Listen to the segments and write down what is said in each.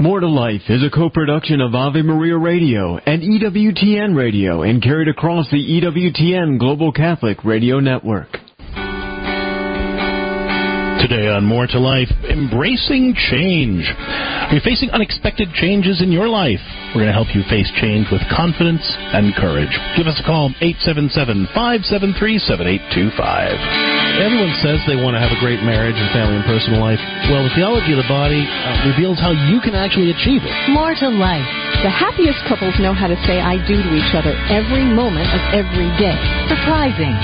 More to Life is a co-production of Ave Maria Radio and EWTN Radio and carried across the EWTN Global Catholic Radio Network. Today on More to Life, embracing change. Are you facing unexpected changes in your life? We're going to help you face change with confidence and courage. Give us a call, 877-573-7825. Everyone says they want to have a great marriage and family and personal life. Well, the theology of the body uh, reveals how you can actually achieve it. More to life. The happiest couples know how to say I do to each other every moment of every day. Surprising,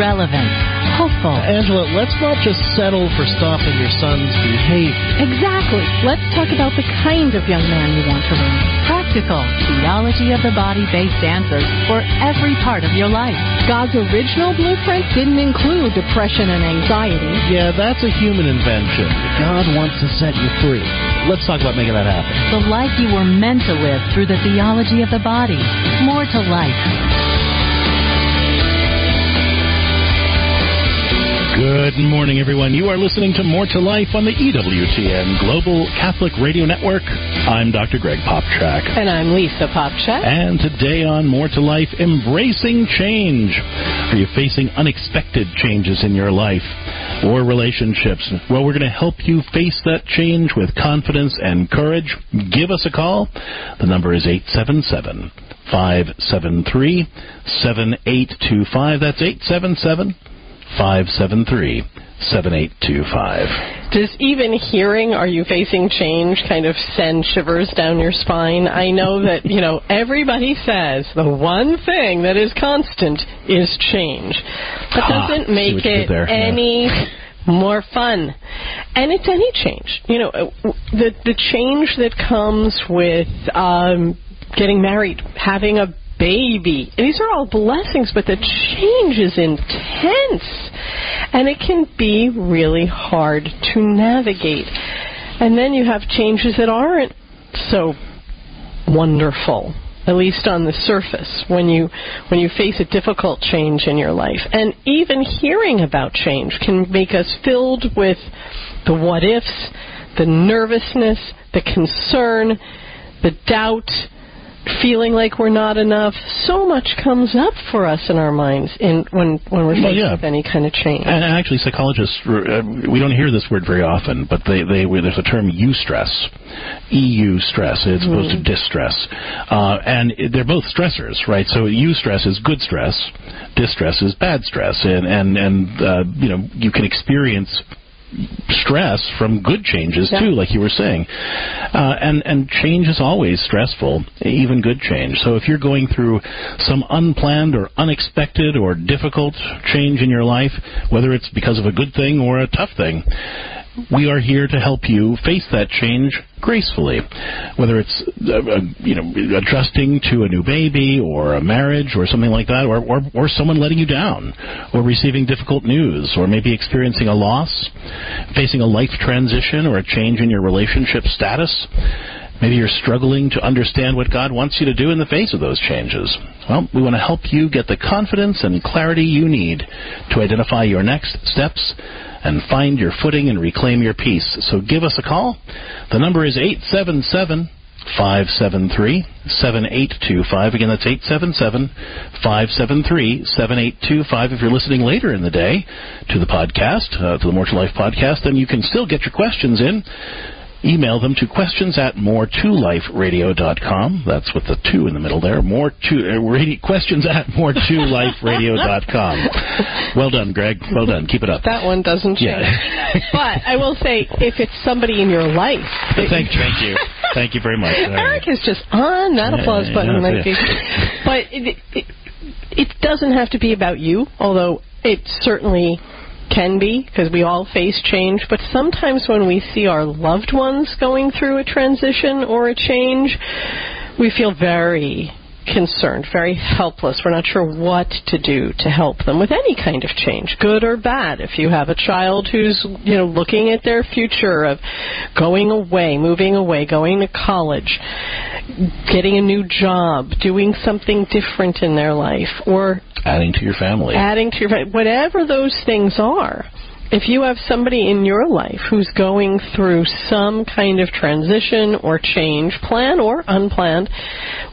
relevant, hopeful. Angela, let's not just settle for stopping your son's behavior. Exactly. Let's talk about the kind of young man you want to raise. Practical, theology of the body based answers for every part of your life. God's original blueprint didn't include depression and anxiety. Yeah, that's a human invention. God wants to set you free. Let's talk about making that happen. The life you were meant to live through the theology of the body. More to life. Good morning, everyone. You are listening to More to Life on the EWTN Global Catholic Radio Network. I'm Dr. Greg Popcak. And I'm Lisa Popcak. And today on More to Life, embracing change. Are you facing unexpected changes in your life or relationships? Well, we're going to help you face that change with confidence and courage. Give us a call. The number is 877 573 7825. That's 877 573 7825. Does even hearing "Are you facing change" kind of send shivers down your spine? I know that you know everybody says the one thing that is constant is change. That Ah, doesn't make what you did it there, yeah. any more fun. And it's any change. You know, the the change that comes with um, getting married, having a baby. These are all blessings, but the change is intense. And it can be really hard to navigate. And then you have changes that aren't so wonderful at least on the surface when you when you face a difficult change in your life and even hearing about change can make us filled with the what ifs the nervousness the concern the doubt feeling like we're not enough so much comes up for us in our minds in when when we're Well, faced yeah. with any kind of change And actually, psychologists, uh, we don't hear this word very often, but they, they there's a term eustress, EU stress, as opposed to distress. Uh, and they're both stressors, right? So eustress is good stress, distress is bad stress. And, and, and uh, you know, you can experience stress from good changes Yeah. too, like you were saying. Uh, and and change is always stressful, even good change. So if you're going through some unplanned or unexpected or difficult change in your life, whether it's because of a good thing or a tough thing, we are here to help you face that change gracefully. Whether it's uh, uh, you know adjusting to a new baby or a marriage or something like that, or, or or someone letting you down, or receiving difficult news, or maybe experiencing a loss, facing a life transition or a change in your relationship status. Maybe you're struggling to understand what God wants you to do in the face of those changes. Well, we want to help you get the confidence and clarity you need to identify your next steps and find your footing and reclaim your peace. So give us a call. The number is 877 573 7825. Again, that's 877 573 7825. If you're listening later in the day to the podcast, uh, to the More to Life podcast, then you can still get your questions in. Email them to questions at more2liferadio.com. That's with the two in the middle there. More to, uh, radio, questions at more2liferadio.com. Well done, Greg. Well done. Keep it up. that one doesn't change Yeah. but I will say, if it's somebody in your life, thank, thank you. Thank you very much. Eric is just on that Yeah, applause yeah, button. yeah, like yeah. but it, it, it doesn't have to be about you, although it certainly can be because we all face change. But sometimes when we see our loved ones going through a transition or a change, we feel very concerned, very helpless. We're not sure what to do to help them with any kind of change, good or bad. If you have a child who's, you know, looking at their future of going away, moving away, going to college, getting a new job, doing something different in their life, or Adding to your family. adding to your whatever those things are if you have somebody in your life who's going through some kind of transition or change, planned or unplanned,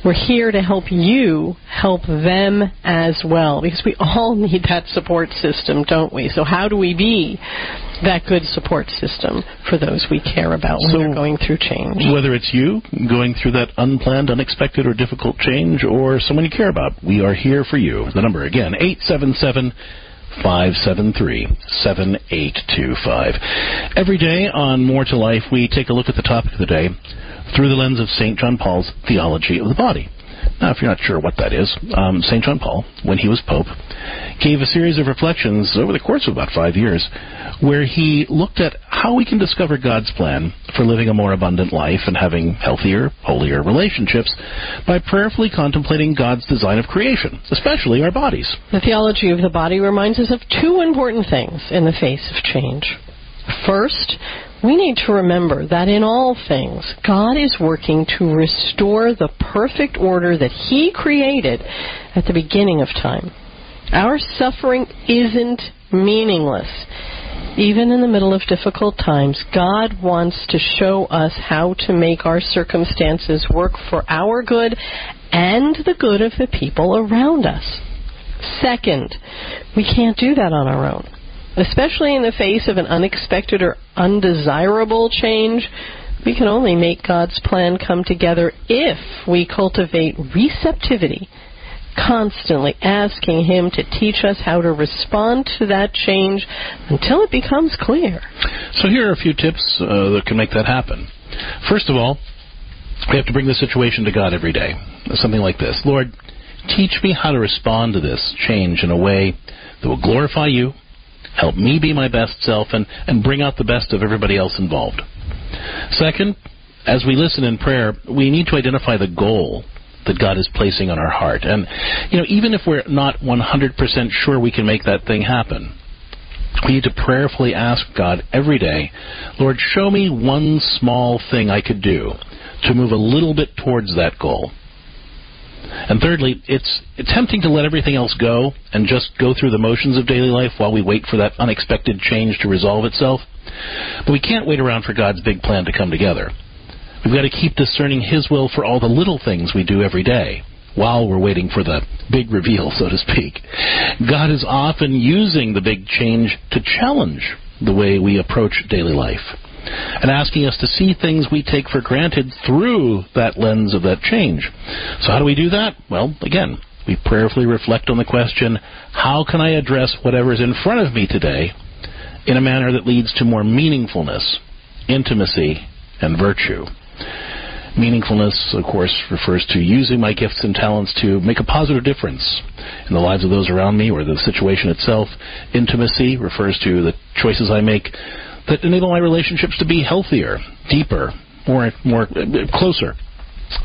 we're here to help you help them as well because we all need that support system, don't we? So, how do we be that good support system for those we care about when So, they're going through change? Whether it's you going through that unplanned, unexpected, or difficult change, or someone you care about, we are here for you. The number again, 877 573 7825. Every day on More to Life, we take a look at the topic of the day through the lens of St. John Paul's theology of the body. Now, if you're not sure what that is, um, St. John Paul, when he was Pope, gave a series of reflections over the course of about five years where he looked at how we can discover God's plan for living a more abundant life and having healthier, holier relationships by prayerfully contemplating God's design of creation, especially our bodies. The theology of the body reminds us of two important things in the face of change. First, we need to remember that in all things, God is working to restore the perfect order that He created at the beginning of time. Our suffering isn't meaningless. Even in the middle of difficult times, God wants to show us how to make our circumstances work for our good and the good of the people around us. Second, we can't do that on our own. Especially in the face of an unexpected or undesirable change, we can only make God's plan come together if we cultivate receptivity, constantly asking Him to teach us how to respond to that change until it becomes clear. So here are a few tips uh, that can make that happen. First of all, we have to bring the situation to God every day. Something like this Lord, teach me how to respond to this change in a way that will glorify you, help me be my best self, and, and bring out the best of everybody else involved. Second, as we listen in prayer, we need to identify the goal that God is placing on our heart. And, you know, even if we're not 100% sure we can make that thing happen, we need to prayerfully ask God every day, Lord, show me one small thing I could do to move a little bit towards that goal. And thirdly, it's, tempting to let everything else go and just go through the motions of daily life while we wait for that unexpected change to resolve itself. But we can't wait around for God's big plan to come together. We've got to keep discerning His will for all the little things we do every day while we're waiting for the big reveal, so to speak. God is often using the big change to challenge the way we approach daily life and asking us to see things we take for granted through that lens of that change. So, how do we do that? Well, again, we prayerfully reflect on the question how can I address whatever is in front of me today in a manner that leads to more meaningfulness, intimacy, and virtue? Meaningfulness, of course, refers to using my gifts and talents to make a positive difference in the lives of those around me or the situation itself. Intimacy refers to the choices I make that enable my relationships to be healthier, deeper, more, more closer.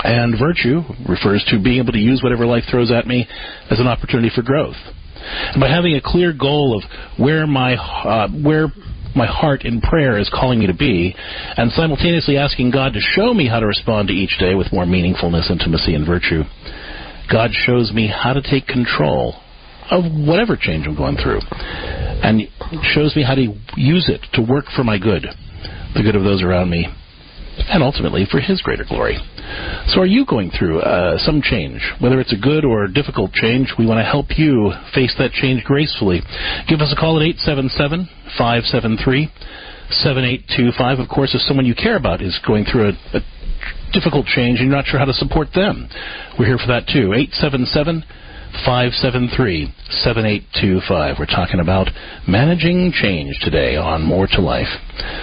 And virtue refers to being able to use whatever life throws at me as an opportunity for growth. And by having a clear goal of where my uh, where my heart in prayer is calling me to be, and simultaneously asking God to show me how to respond to each day with more meaningfulness, intimacy, and virtue, God shows me how to take control of whatever change I'm going through, and shows me how to use it to work for my good, the good of those around me, and ultimately for His greater glory. So, are you going through uh, some change? Whether it's a good or difficult change, we want to help you face that change gracefully. Give us a call at 877 573 7825. Of course, if someone you care about is going through a, a difficult change and you're not sure how to support them, we're here for that too. 877 573 7825. We're talking about managing change today on More to Life.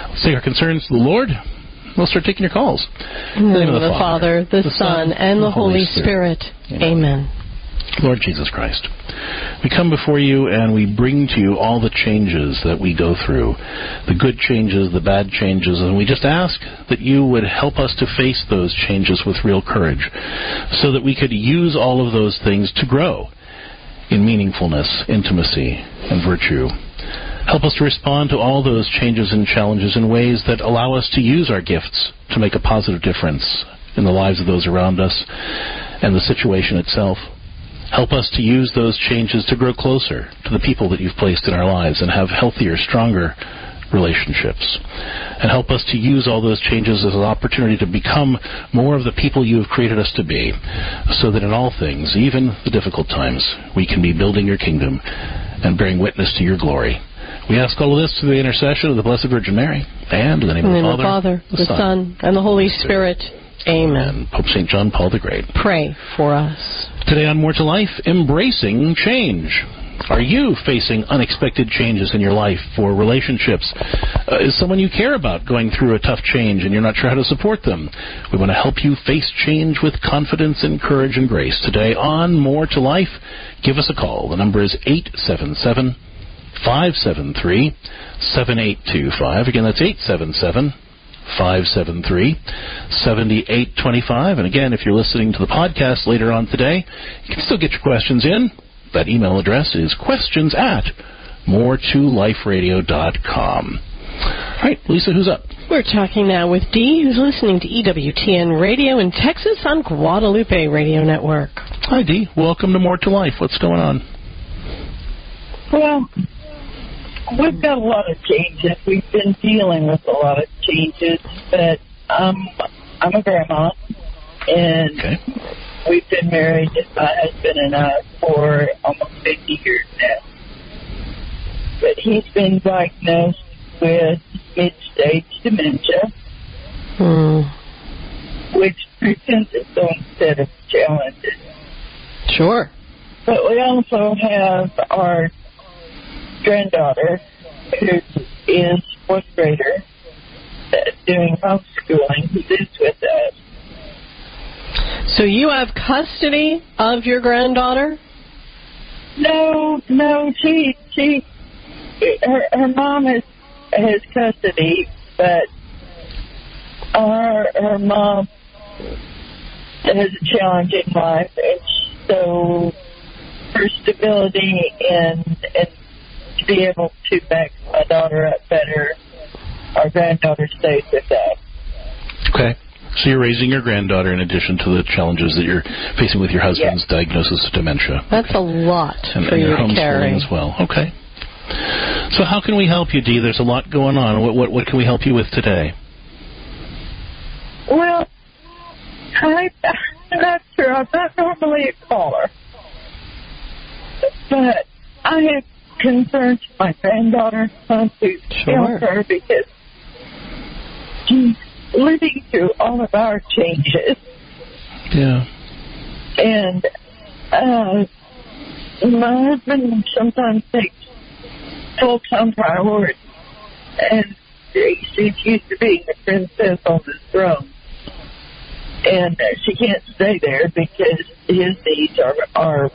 Let's take our concerns to the Lord. We'll start taking your calls. In the name of the, Father, the, the Son, and the Holy Spirit. Spirit. Amen. Lord Jesus Christ, we come before you and we bring to you all the changes that we go through, the good changes, the bad changes, and we just ask that you would help us to face those changes with real courage so that we could use all of those things to grow in meaningfulness, intimacy, and virtue. Help us to respond to all those changes and challenges in ways that allow us to use our gifts to make a positive difference in the lives of those around us and the situation itself. Help us to use those changes to grow closer to the people that you've placed in our lives and have healthier, stronger relationships. And help us to use all those changes as an opportunity to become more of the people you have created us to be, so that in all things, even the difficult times, we can be building your kingdom and bearing witness to your glory. We ask all of this through the intercession of the Blessed Virgin Mary and in the name, In the of name the of Father, the Father, the Son, and the Holy Spirit. Amen. and Pope St. John Paul the Great. Pray for us. Today on More to Life, embracing change. Are you facing unexpected changes in your life for relationships? Uh, is someone you care about going through a tough change and you're not sure how to support them? We want to help you face change with confidence and courage and grace. Today on More to Life, give us a call. The number is 877 573 7825. Again, that's 877 573 7825. And again, if you're listening to the podcast later on today, you can still get your questions in. That email address is questions at more2liferadio.com. All right, Lisa, who's up? We're talking now with Dee, who's listening to EWTN Radio in Texas on Guadalupe Radio Network. Hi, Dee. Welcome to More to Life. What's going on? Well, we've got a lot of changes. We've been dealing with a lot of changes, but um, I'm a grandma, and Okay. we've been married, my husband and I, for almost 50 years now. But he's been diagnosed with mid-stage dementia, Hmm. which presents its own set of challenges. Sure. But we also have our granddaughter, who is fourth grader, uh, doing homeschooling, who lives with us. So you have custody of your granddaughter? No, no, she, she, her, her mom has has custody, but her her mom has a challenging life, and so her stability and and be able to make my daughter up better, our granddaughter stays with us. Okay. So you're raising your granddaughter in addition to the challenges that you're facing with your husband's diagnosis of dementia. That's a lot and, for and you your to homeschooling carry. as well. Okay. So how can we help you, Dee? There's a lot going on. What, what what can we help you with today? Well, I, I'm not sure. I'm not normally a caller. But I have concerns my granddaughter, son, to Sure. her because she's living through all of our changes. Yeah. And uh, my husband sometimes takes full time priority. And she's used to being the princess on the throne. And uh, she can't stay there because his needs are, are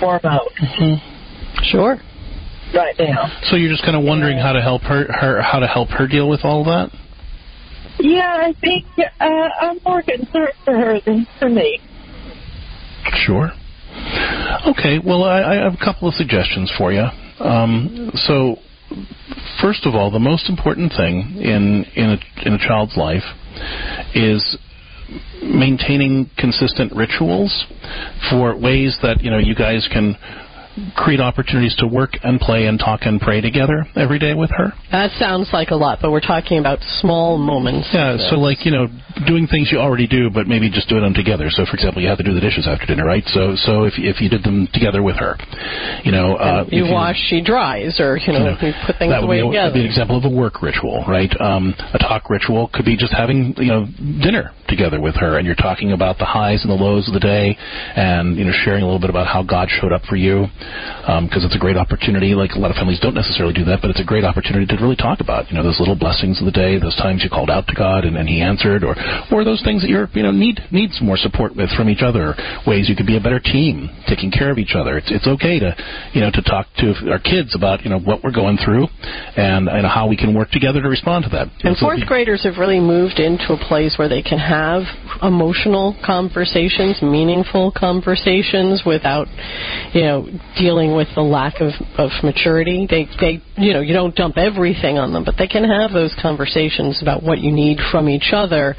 foremost Sure. Right now. So you're just kind of wondering how to help her, her how to help her deal with all that. Yeah, I think uh, I'm more concerned for her than for me. Sure. Okay. Well, I, I have a couple of suggestions for you. Um, so, first of all, the most important thing in in a, in a child's life is maintaining consistent rituals for ways that you know you guys can create opportunities to work and play and talk and pray together every day with her. That sounds like a lot, but we're talking about small moments. Yeah, so like you know, doing things you already do, but maybe just doing them together. So, for example, you have to do the dishes after dinner, right? So, so if if you did them together with her, you know, uh, you if wash, she dries, or you know, you know, you put things that would away be, together. that'd be an example of a work ritual, right? Um, a talk ritual could be just having you know dinner together with her, and you're talking about the highs and the lows of the day, and you know sharing a little bit about how God showed up for you, Um, because it's a great opportunity. Like a lot of families don't necessarily do that, but it's a great opportunity to really talk about you know those little blessings of the day, those times you called out to God and, and He answered, or or those things that you're you know need need some more support with from each other, ways you could be a better team, taking care of each other. It's it's okay to you know to talk to our kids about you know what we're going through, and and how we can work together to respond to that. And fourth be- graders have really moved into a place where they can have emotional conversations, meaningful conversations without, you know, dealing with the lack of, of maturity. They, they, you know, you don't dump everything on them, but they can have those conversations about what you need from each other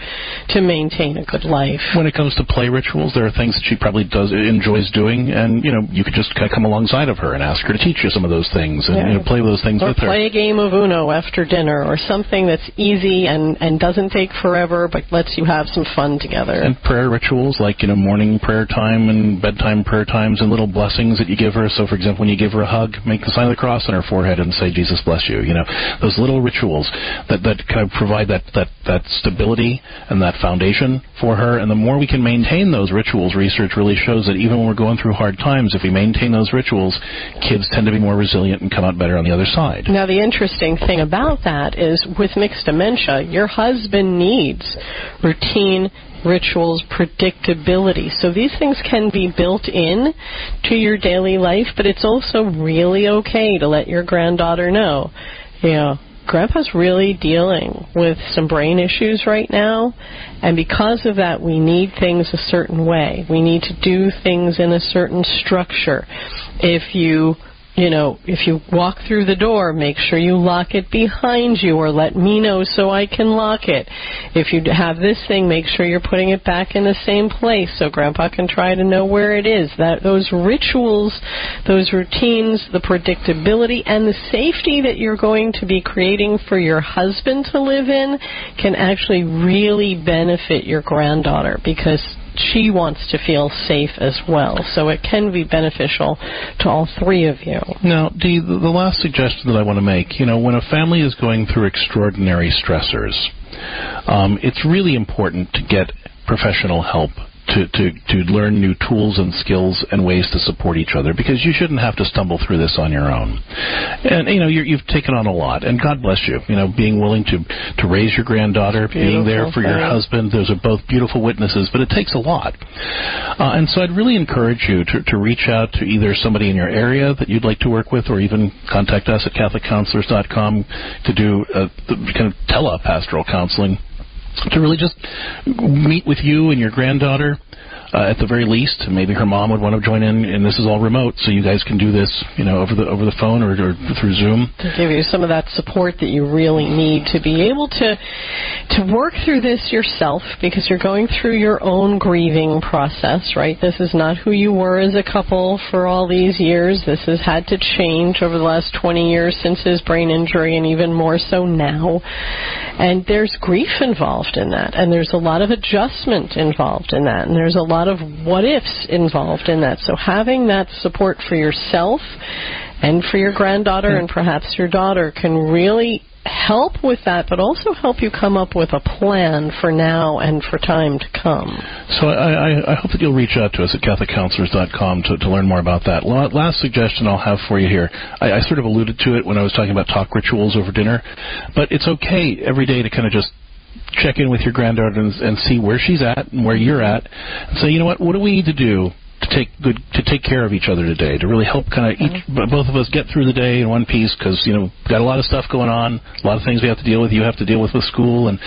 to maintain a good life. When it comes to play rituals, there are things that she probably does enjoys doing, and you know, you could just kind of come alongside of her and ask her to teach you some of those things and Yeah. you know, play those things or with her. play a game of Uno after dinner, or something that's easy and and doesn't take forever, but lets you have some fun together. and prayer rituals like you know morning prayer time and bedtime prayer times and little blessings that you give her. So for example when you give her a hug make the sign of the cross on her forehead and say jesus bless you. You know those little rituals that that kind of provide that that that stability and that foundation for her. And the more we can maintain those rituals research really shows that even when we're going through hard times if we maintain those rituals kids tend to be more resilient and come out better on the other side. Now, the interesting thing about that is with mixed dementia, your husband needs routine, rituals, predictability. So these things can be built in to your daily life, but it's also really okay to let your granddaughter know, you know, Grandpa's really dealing with some brain issues right now, and because of that, we need things a certain way. We need to do things in a certain structure. If you you know, if you walk through the door, make sure you lock it behind you or let me know so I can lock it. If you have this thing, make sure you're putting it back in the same place so grandpa can try to know where it is. That those rituals, those routines, the predictability and the safety that you're going to be creating for your husband to live in can actually really benefit your granddaughter because she wants to feel safe as well. So it can be beneficial to all three of you. Now, Dee, the last suggestion that I want to make, you know, when a family is going through extraordinary stressors, um, it's really important to get professional help. To, to, to learn new tools and skills and ways to support each other because you shouldn't have to stumble through this on your own. And you know you're, you've taken on a lot, and God bless you. You know, being willing to to raise your granddaughter, being there for your husband. Those are both beautiful witnesses, but it takes a lot. Uh, and so I'd really encourage you to, to reach out to either somebody in your area that you'd like to work with, or even contact us at CatholicCounselors.com to do uh, the kind of telepastoral counseling to really just meet with you and your granddaughter. Uh, at the very least, maybe her mom would want to join in, and this is all remote, so you guys can do this, you know, over the over the phone or, or through Zoom. to give you some of that support that you really need to be able to to work through this yourself because you're going through your own grieving process, right? This is not who you were as a couple for all these years. This has had to change over the last 20 years since his brain injury and even more so now. And there's grief involved in that. And there's a lot of adjustment involved in that. And there's a lot of what ifs involved in that. So having that support for yourself and for your granddaughter hmm. and perhaps your daughter can really help with that, but also help you come up with a plan for now and for time to come. So I, I, I hope that you'll reach out to us at CatholicCounselors.com to, to learn more about that. Last suggestion I'll have for you here. I, I sort of alluded to it when I was talking about talk rituals over dinner, but it's okay every day to kind of just check in with your granddaughter and, and see where she's at and where you're at, and say, you know what, what do we need to do to take good to take care of each other today to really help kind of each mm-hmm. both of us get through the day in one piece because you know got a lot of stuff going on a lot of things we have to deal with you have to deal with with school and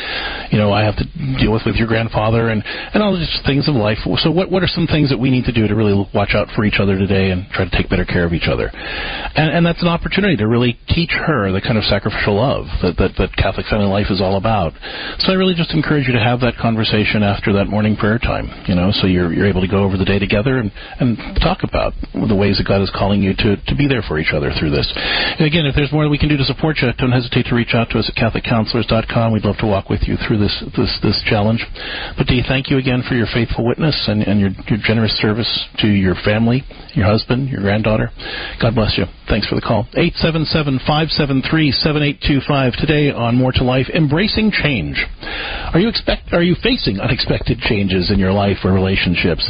you know I have to deal with with your grandfather and and all just things of life. So what what are some things that we need to do to really watch out for each other today and try to take better care of each other? And and that's an opportunity to really teach her the kind of sacrificial love that that, that Catholic family life is all about. So I really just encourage you to have that conversation after that morning prayer time you know so you're you're able to go over the day together and, and talk about the ways that God is calling you to, to be there for each other through this. And again, if there's more that we can do to support you, don't hesitate to reach out to us at CatholicCounselors.com. We'd love to walk with you through this this, this challenge. But Dee, thank you again for your faithful witness and, and your, your generous service to your family, your husband, your granddaughter. God bless you. Thanks for the call. 877-573-7825 today on More to Life, Embracing Change. Are you expect are you facing unexpected changes in your life or relationships?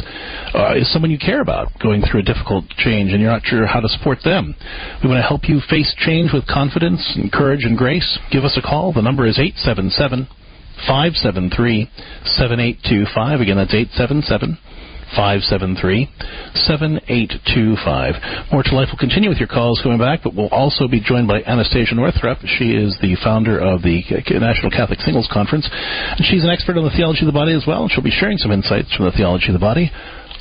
Uh, is someone you care about going through a difficult change and you're not sure how to support them? We want to help you face change with confidence and courage and grace. Give us a call. The number is 877 573 7825. Again, that's 877 573 7825. More to Life will continue with your calls coming back, but we'll also be joined by Anastasia Northrup. She is the founder of the National Catholic Singles Conference, and she's an expert on the theology of the body as well, and she'll be sharing some insights from the theology of the body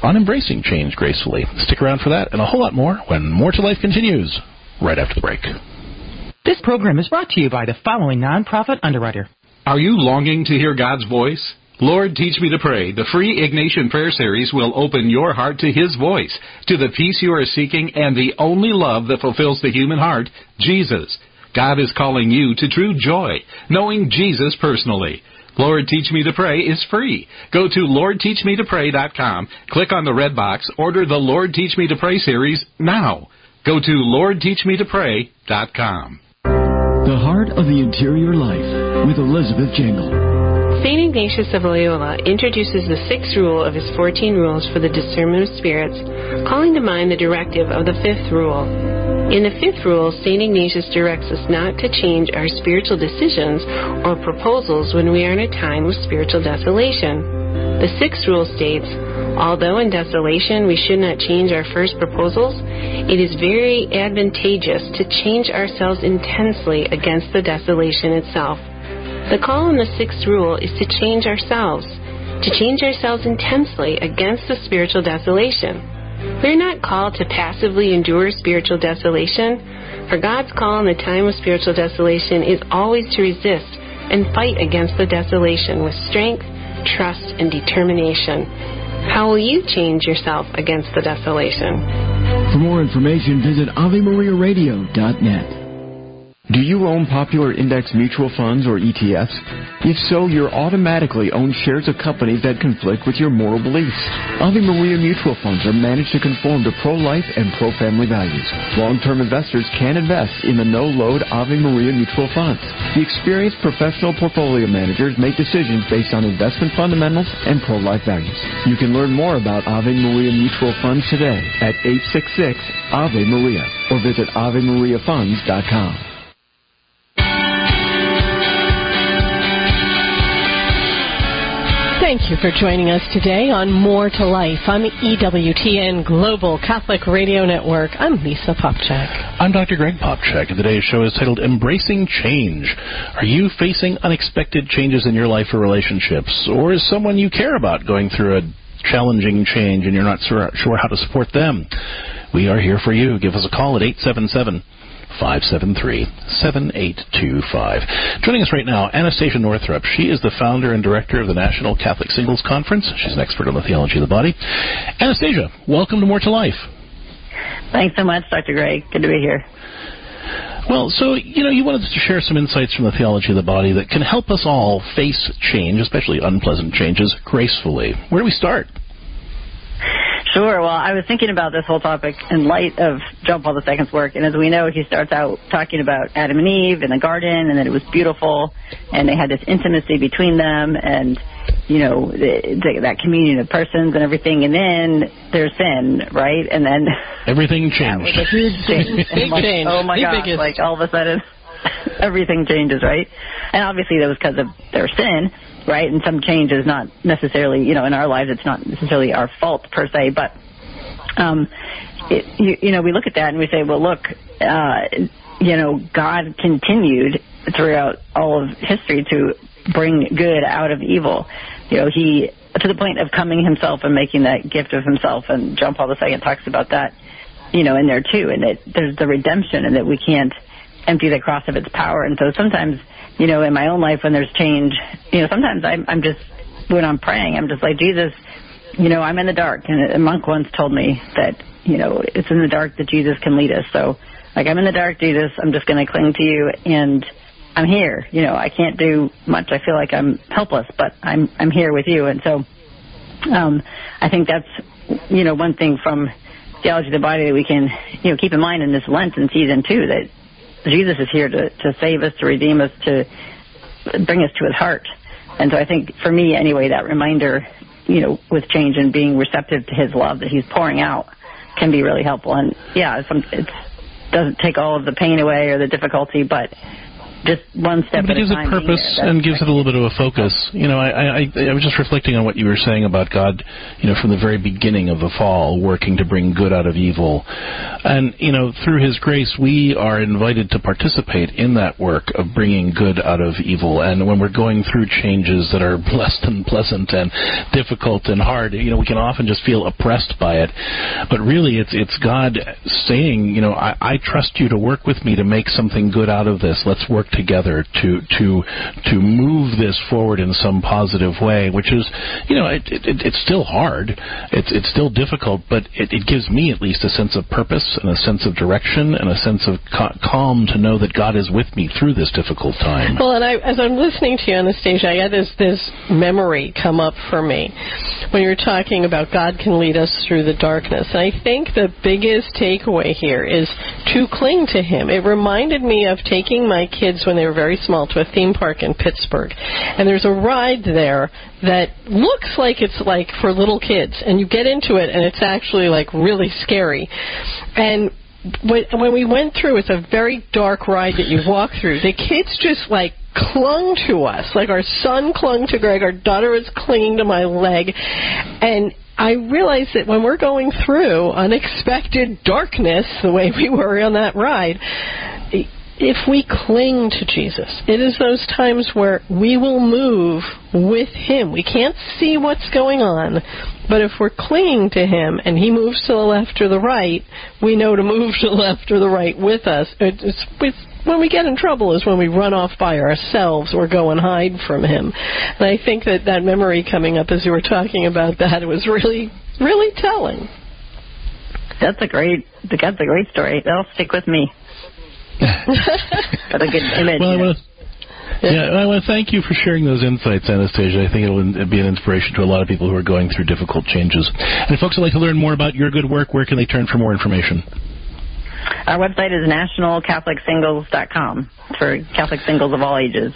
on embracing change gracefully. Stick around for that and a whole lot more when More to Life continues right after the break. This program is brought to you by the following nonprofit underwriter. Are you longing to hear God's voice? Lord, teach me to pray. The free Ignatian Prayer Series will open your heart to His voice, to the peace you are seeking, and the only love that fulfills the human heart, Jesus. God is calling you to true joy, knowing Jesus personally. Lord Teach Me to Pray is free. Go to LordTeachMeToPray.com, click on the red box, order the Lord Teach Me to Pray series now. Go to LordTeachMeToPray.com. The Heart of the Interior Life with Elizabeth Jangle. St. Ignatius of Loyola introduces the sixth rule of his 14 rules for the discernment of spirits, calling to mind the directive of the fifth rule. In the fifth rule, St. Ignatius directs us not to change our spiritual decisions or proposals when we are in a time of spiritual desolation. The sixth rule states, although in desolation we should not change our first proposals, it is very advantageous to change ourselves intensely against the desolation itself. The call in the sixth rule is to change ourselves, to change ourselves intensely against the spiritual desolation. We are not called to passively endure spiritual desolation, for God's call in the time of spiritual desolation is always to resist and fight against the desolation with strength, trust, and determination. How will you change yourself against the desolation? For more information, visit AveMariaRadio.net. Do you own popular index mutual funds or ETFs? If so, you're automatically own shares of companies that conflict with your moral beliefs. Ave Maria mutual funds are managed to conform to pro-life and pro-family values. Long-term investors can invest in the no-load Ave Maria mutual funds. The experienced professional portfolio managers make decisions based on investment fundamentals and pro-life values. You can learn more about Ave Maria mutual funds today at 866 Ave Maria or visit AveMariaFunds.com. Thank you for joining us today on More to Life on EWTN Global Catholic Radio Network. I'm Lisa Popcak. I'm Dr. Greg Popcak, and today's show is titled Embracing Change. Are you facing unexpected changes in your life or relationships? Or is someone you care about going through a challenging change and you're not sure how to support them? We are here for you. Give us a call at 877- 573 7825. Joining us right now, Anastasia Northrup. She is the founder and director of the National Catholic Singles Conference. She's an expert on the theology of the body. Anastasia, welcome to More to Life. Thanks so much, Dr. Gray. Good to be here. Well, so, you know, you wanted to share some insights from the theology of the body that can help us all face change, especially unpleasant changes, gracefully. Where do we start? Sure. Well, I was thinking about this whole topic in light of John Paul II's work, and as we know, he starts out talking about Adam and Eve in the garden, and that it was beautiful, and they had this intimacy between them, and you know the, the, that communion of persons and everything, and then there's sin, right? And then everything changed. Was a huge change. Big like, change. Oh my gosh! Biggest. Like all of a sudden, everything changes, right? And obviously that was because of their sin right? And some change is not necessarily, you know, in our lives, it's not necessarily our fault per se, but, um, it, you, you know, we look at that and we say, well, look, uh, you know, God continued throughout all of history to bring good out of evil. You know, he, to the point of coming himself and making that gift of himself, and John Paul II talks about that, you know, in there too, and that there's the redemption and that we can't empty the cross of its power. And so sometimes, you know, in my own life when there's change, you know, sometimes I'm, I'm just, when I'm praying, I'm just like, Jesus, you know, I'm in the dark. And a monk once told me that, you know, it's in the dark that Jesus can lead us. So, like, I'm in the dark, Jesus, I'm just going to cling to you and I'm here. You know, I can't do much. I feel like I'm helpless, but I'm, I'm here with you. And so, um, I think that's, you know, one thing from theology of the body that we can, you know, keep in mind in this Lenten season too, that Jesus is here to, to save us, to redeem us, to bring us to his heart. And so I think for me anyway, that reminder, you know, with change and being receptive to his love that he's pouring out can be really helpful. And yeah, some, it doesn't take all of the pain away or the difficulty, but just one step but at it gives it purpose and gives it a little bit of a focus. You know, I, I I was just reflecting on what you were saying about God. You know, from the very beginning of the fall, working to bring good out of evil, and you know, through His grace, we are invited to participate in that work of bringing good out of evil. And when we're going through changes that are less than pleasant and difficult and hard, you know, we can often just feel oppressed by it. But really, it's it's God saying, you know, I, I trust you to work with me to make something good out of this. Let's work together to to to move this forward in some positive way. Which is, you know, it, it, it's still hard. It's it's still difficult, but it, it gives me at least a sense of purpose and a sense of direction and a sense of ca- calm to know that God is with me through this difficult time. Well, and I, as I'm listening to you, Anastasia, I had this this memory come up for me when you were talking about God can lead us through the darkness. And I think the biggest takeaway here is to cling to Him. It reminded me of taking my kids when they were very small to a theme park in Pittsburgh, and there's a ride there that looks like it's like for little kids, and you get into it, and it's actually like really scary, and when we went through, it's a very dark ride that you walk through. The kids just like clung to us, like our son clung to Greg, our daughter was clinging to my leg, and I realized that when we're going through unexpected darkness, the way we were on that ride, if we cling to Jesus, it is those times where we will move with Him. We can't see what's going on, but if we're clinging to Him and He moves to the left or the right, we know to move to the left or the right with us. It's, it's, when we get in trouble is when we run off by ourselves or go and hide from Him. And I think that that memory coming up as you were talking about that it was really, really telling. That's a great. That's a great story. That'll stick with me. What a good image. Well, I want to. Yeah, I want to thank you for sharing those insights, Anastasia. I think it will be an inspiration to a lot of people who are going through difficult changes. And if folks would like to learn more about your good work, where can they turn for more information? Our website is nationalcatholicsingles.com for Catholic singles of all ages.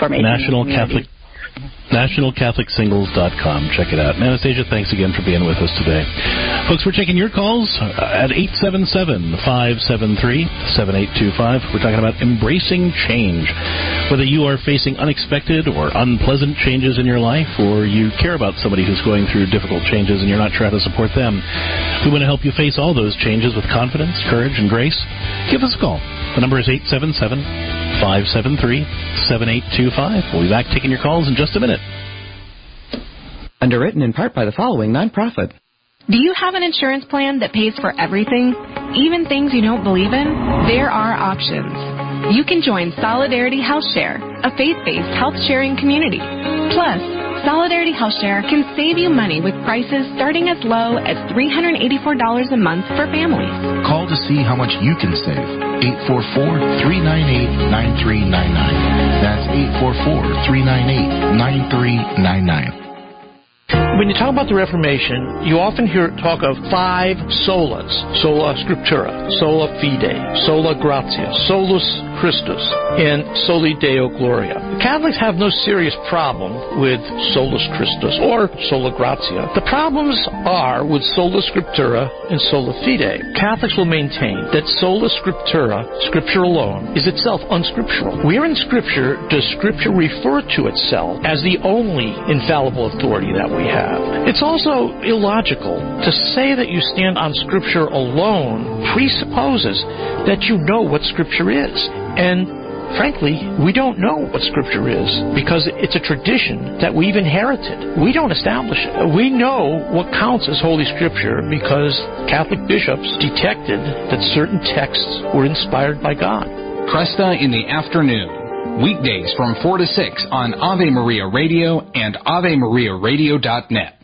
National Catholic nationalcatholicsingles.com. Check it out. Anastasia, thanks again for being with us today. Folks, we're taking your calls uh, at 877-573-7825. We're talking about embracing change. Whether you are facing unexpected or unpleasant changes in your life, or you care about somebody who's going through difficult changes and you're not sure how to support them, we want to help you face all those changes with confidence, courage, and grace. Give us a call. The number is 877 573 7825. We'll be back taking your calls in just a minute. Underwritten in part by the following nonprofit. Do you have an insurance plan that pays for everything, even things you don't believe in? There are options. You can join Solidarity Health Share, a faith-based health sharing community. Plus, Solidarity Health Share can save you money with prices starting as low as $384 a month for families. Call to see how much you can save. 844-398-9399. That's 844-398-9399. When you talk about the Reformation, you often hear talk of five solas sola scriptura, sola fide, sola gratia, solus Christus, and soli Deo gloria. Catholics have no serious problem with solus Christus or sola gratia. The problems are with sola scriptura and sola fide. Catholics will maintain that sola scriptura, scripture alone, is itself unscriptural. Where in scripture does scripture refer to itself as the only infallible authority that we have? It's also illogical to say that you stand on Scripture alone presupposes that you know what Scripture is. And frankly, we don't know what Scripture is because it's a tradition that we've inherited. We don't establish it. We know what counts as Holy Scripture because Catholic bishops detected that certain texts were inspired by God. Kresta in the afternoon. Weekdays from 4 to 6 on Ave Maria Radio and AveMariaRadio.net.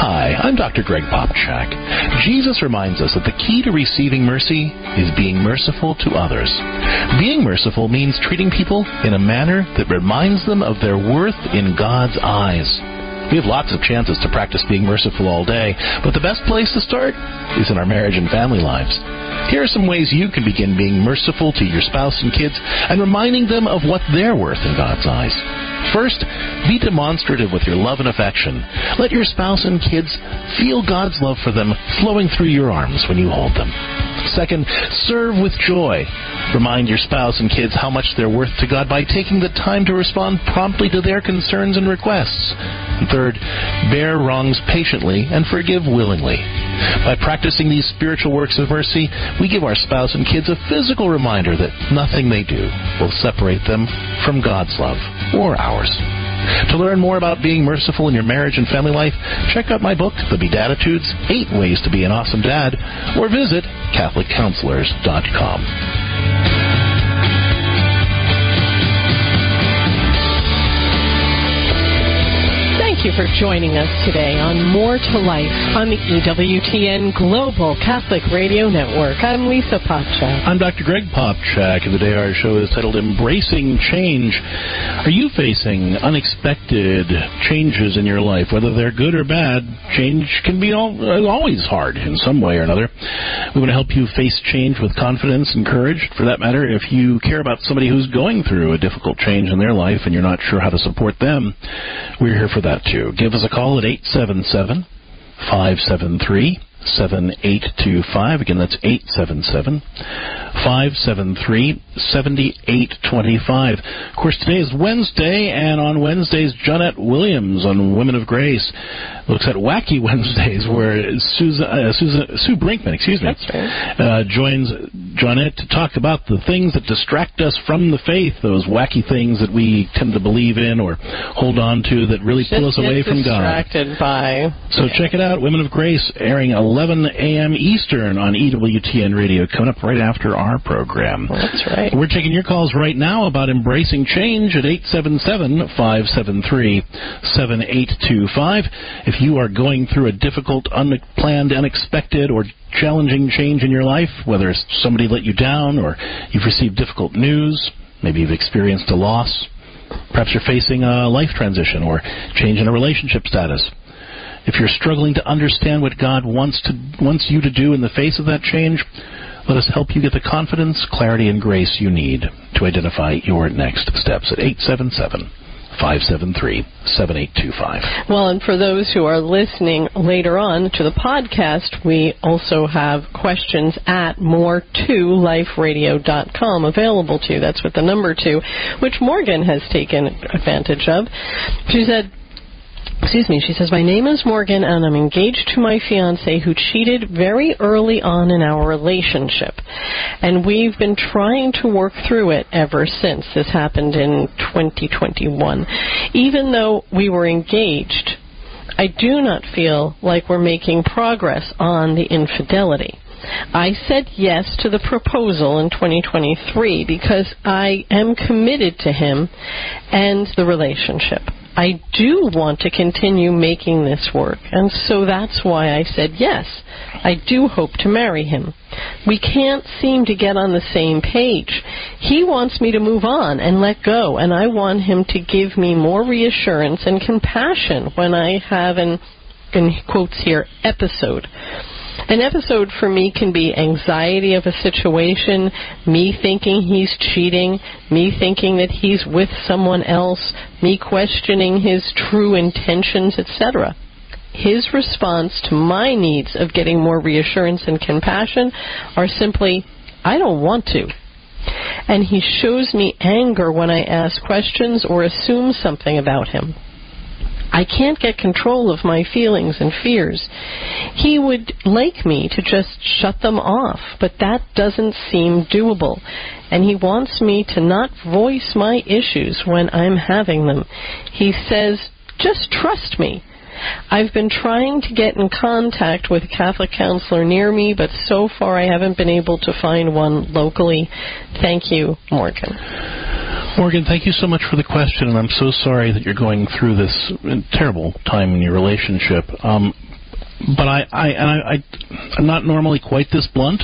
Hi, I'm Dr. Greg Popcak. Jesus reminds us that the key to receiving mercy is being merciful to others. Being merciful means treating people in a manner that reminds them of their worth in God's eyes. We have lots of chances to practice being merciful all day, but the best place to start is in our marriage and family lives. Here are some ways you can begin being merciful to your spouse and kids and reminding them of what they're worth in God's eyes. First, be demonstrative with your love and affection. Let your spouse and kids feel God's love for them flowing through your arms when you hold them. Second, serve with joy. Remind your spouse and kids how much they're worth to God by taking the time to respond promptly to their concerns and requests. Third, bear wrongs patiently and forgive willingly. By practicing these spiritual works of mercy, we give our spouse and kids a physical reminder that nothing they do will separate them from God's love or ours. To learn more about being merciful in your marriage and family life, check out my book, The Beatitudes Eight Ways to Be an Awesome Dad, or visit CatholicCounselors.com. Thank you for joining us today on More to Life on the EWTN Global Catholic Radio Network. I'm Lisa Popcak. I'm Dr. Greg Popcak, and today our show is titled Embracing Change. Are you facing unexpected changes in your life, whether they're good or bad? Change can be all, always hard in some way or another. We want to help you face change with confidence and courage. For that matter, if you care about somebody who's going through a difficult change in their life and you're not sure how to support them, we're here for that too. Give us a call at 877 573 7825. Again, that's 877 573 7825. Of course, today is Wednesday, and on Wednesdays, Johnnette Williams on Women of Grace looks at Wacky Wednesdays, where Susan, uh, Susan, Sue Brinkman, excuse me, uh, joins Johnnette to talk about the things that distract us from the faith, those wacky things that we tend to believe in or hold on to that really Just pull us away from God. distracted by. So check it out, Women of Grace, airing 11 a.m. Eastern on EWTN Radio, coming up right after our program. Oh, that's right. We're taking your calls right now about embracing change at 877-573-7825. If you are going through a difficult, unplanned, unexpected, or challenging change in your life, whether it's somebody let you down or you've received difficult news, maybe you've experienced a loss, perhaps you're facing a life transition or change in a relationship status. If you're struggling to understand what God wants to wants you to do in the face of that change, let us help you get the confidence, clarity, and grace you need to identify your next steps at 877 573 7825. Well, and for those who are listening later on to the podcast, we also have questions at more2liferadio.com available to you. That's with the number two, which Morgan has taken advantage of. She said, Excuse me, she says, My name is Morgan and I'm engaged to my fiance who cheated very early on in our relationship. And we've been trying to work through it ever since. This happened in 2021. Even though we were engaged, I do not feel like we're making progress on the infidelity. I said yes to the proposal in 2023 because I am committed to him and the relationship. I do want to continue making this work, and so that's why I said yes. I do hope to marry him. We can't seem to get on the same page. He wants me to move on and let go, and I want him to give me more reassurance and compassion when I have an, in quotes here, episode. An episode for me can be anxiety of a situation, me thinking he's cheating, me thinking that he's with someone else, me questioning his true intentions, etc. His response to my needs of getting more reassurance and compassion are simply, I don't want to. And he shows me anger when I ask questions or assume something about him. I can't get control of my feelings and fears. He would like me to just shut them off, but that doesn't seem doable. And he wants me to not voice my issues when I'm having them. He says, just trust me. I've been trying to get in contact with a Catholic counselor near me, but so far I haven't been able to find one locally. Thank you, Morgan. Morgan, thank you so much for the question, and I'm so sorry that you're going through this terrible time in your relationship. Um, but I, I and I, I, I'm not normally quite this blunt,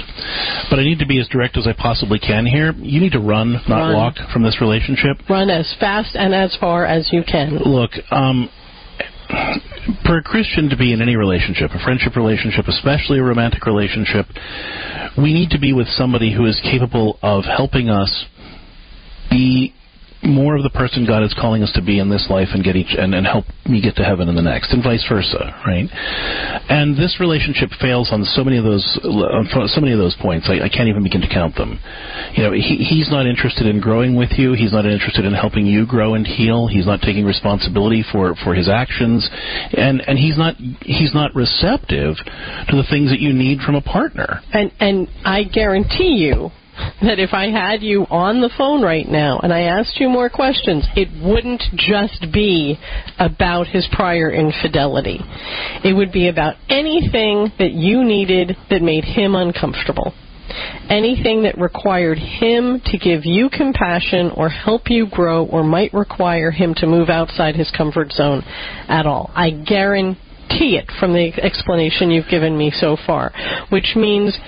but I need to be as direct as I possibly can here. You need to run, not Run. walk, from this relationship. Run as fast and as far as you can. Look, um, for a Christian to be in any relationship, a friendship relationship, especially a romantic relationship, we need to be with somebody who is capable of helping us be more of the person God is calling us to be in this life and get each and, and help me get to heaven in the next, and vice versa, right? And this relationship fails on so many of those on so many of those points. I, I can't even begin to count them. You know, he, he's not interested in growing with you. He's not interested in helping you grow and heal. He's not taking responsibility for for his actions, and and he's not he's not receptive to the things that you need from a partner. And and I guarantee you that if I had you on the phone right now and I asked you more questions, it wouldn't just be about his prior infidelity. It would be about anything that you needed that made him uncomfortable. Anything that required him to give you compassion or help you grow or might require him to move outside his comfort zone at all. I guarantee it from the explanation you've given me so far, which means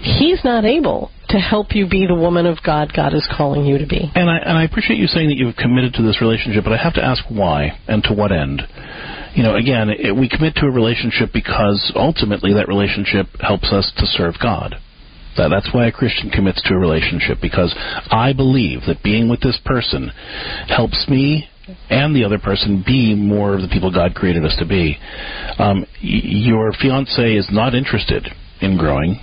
he's not able to help you be the woman of God God is calling you to be. And I and I appreciate you saying that you've committed to this relationship, but I have to ask why and to what end. You know, again, it, we commit to a relationship because ultimately that relationship helps us to serve God. That, that's why a Christian commits to a relationship because I believe that being with this person helps me and the other person be more of the people God created us to be. Um, y- your fiance is not interested in growing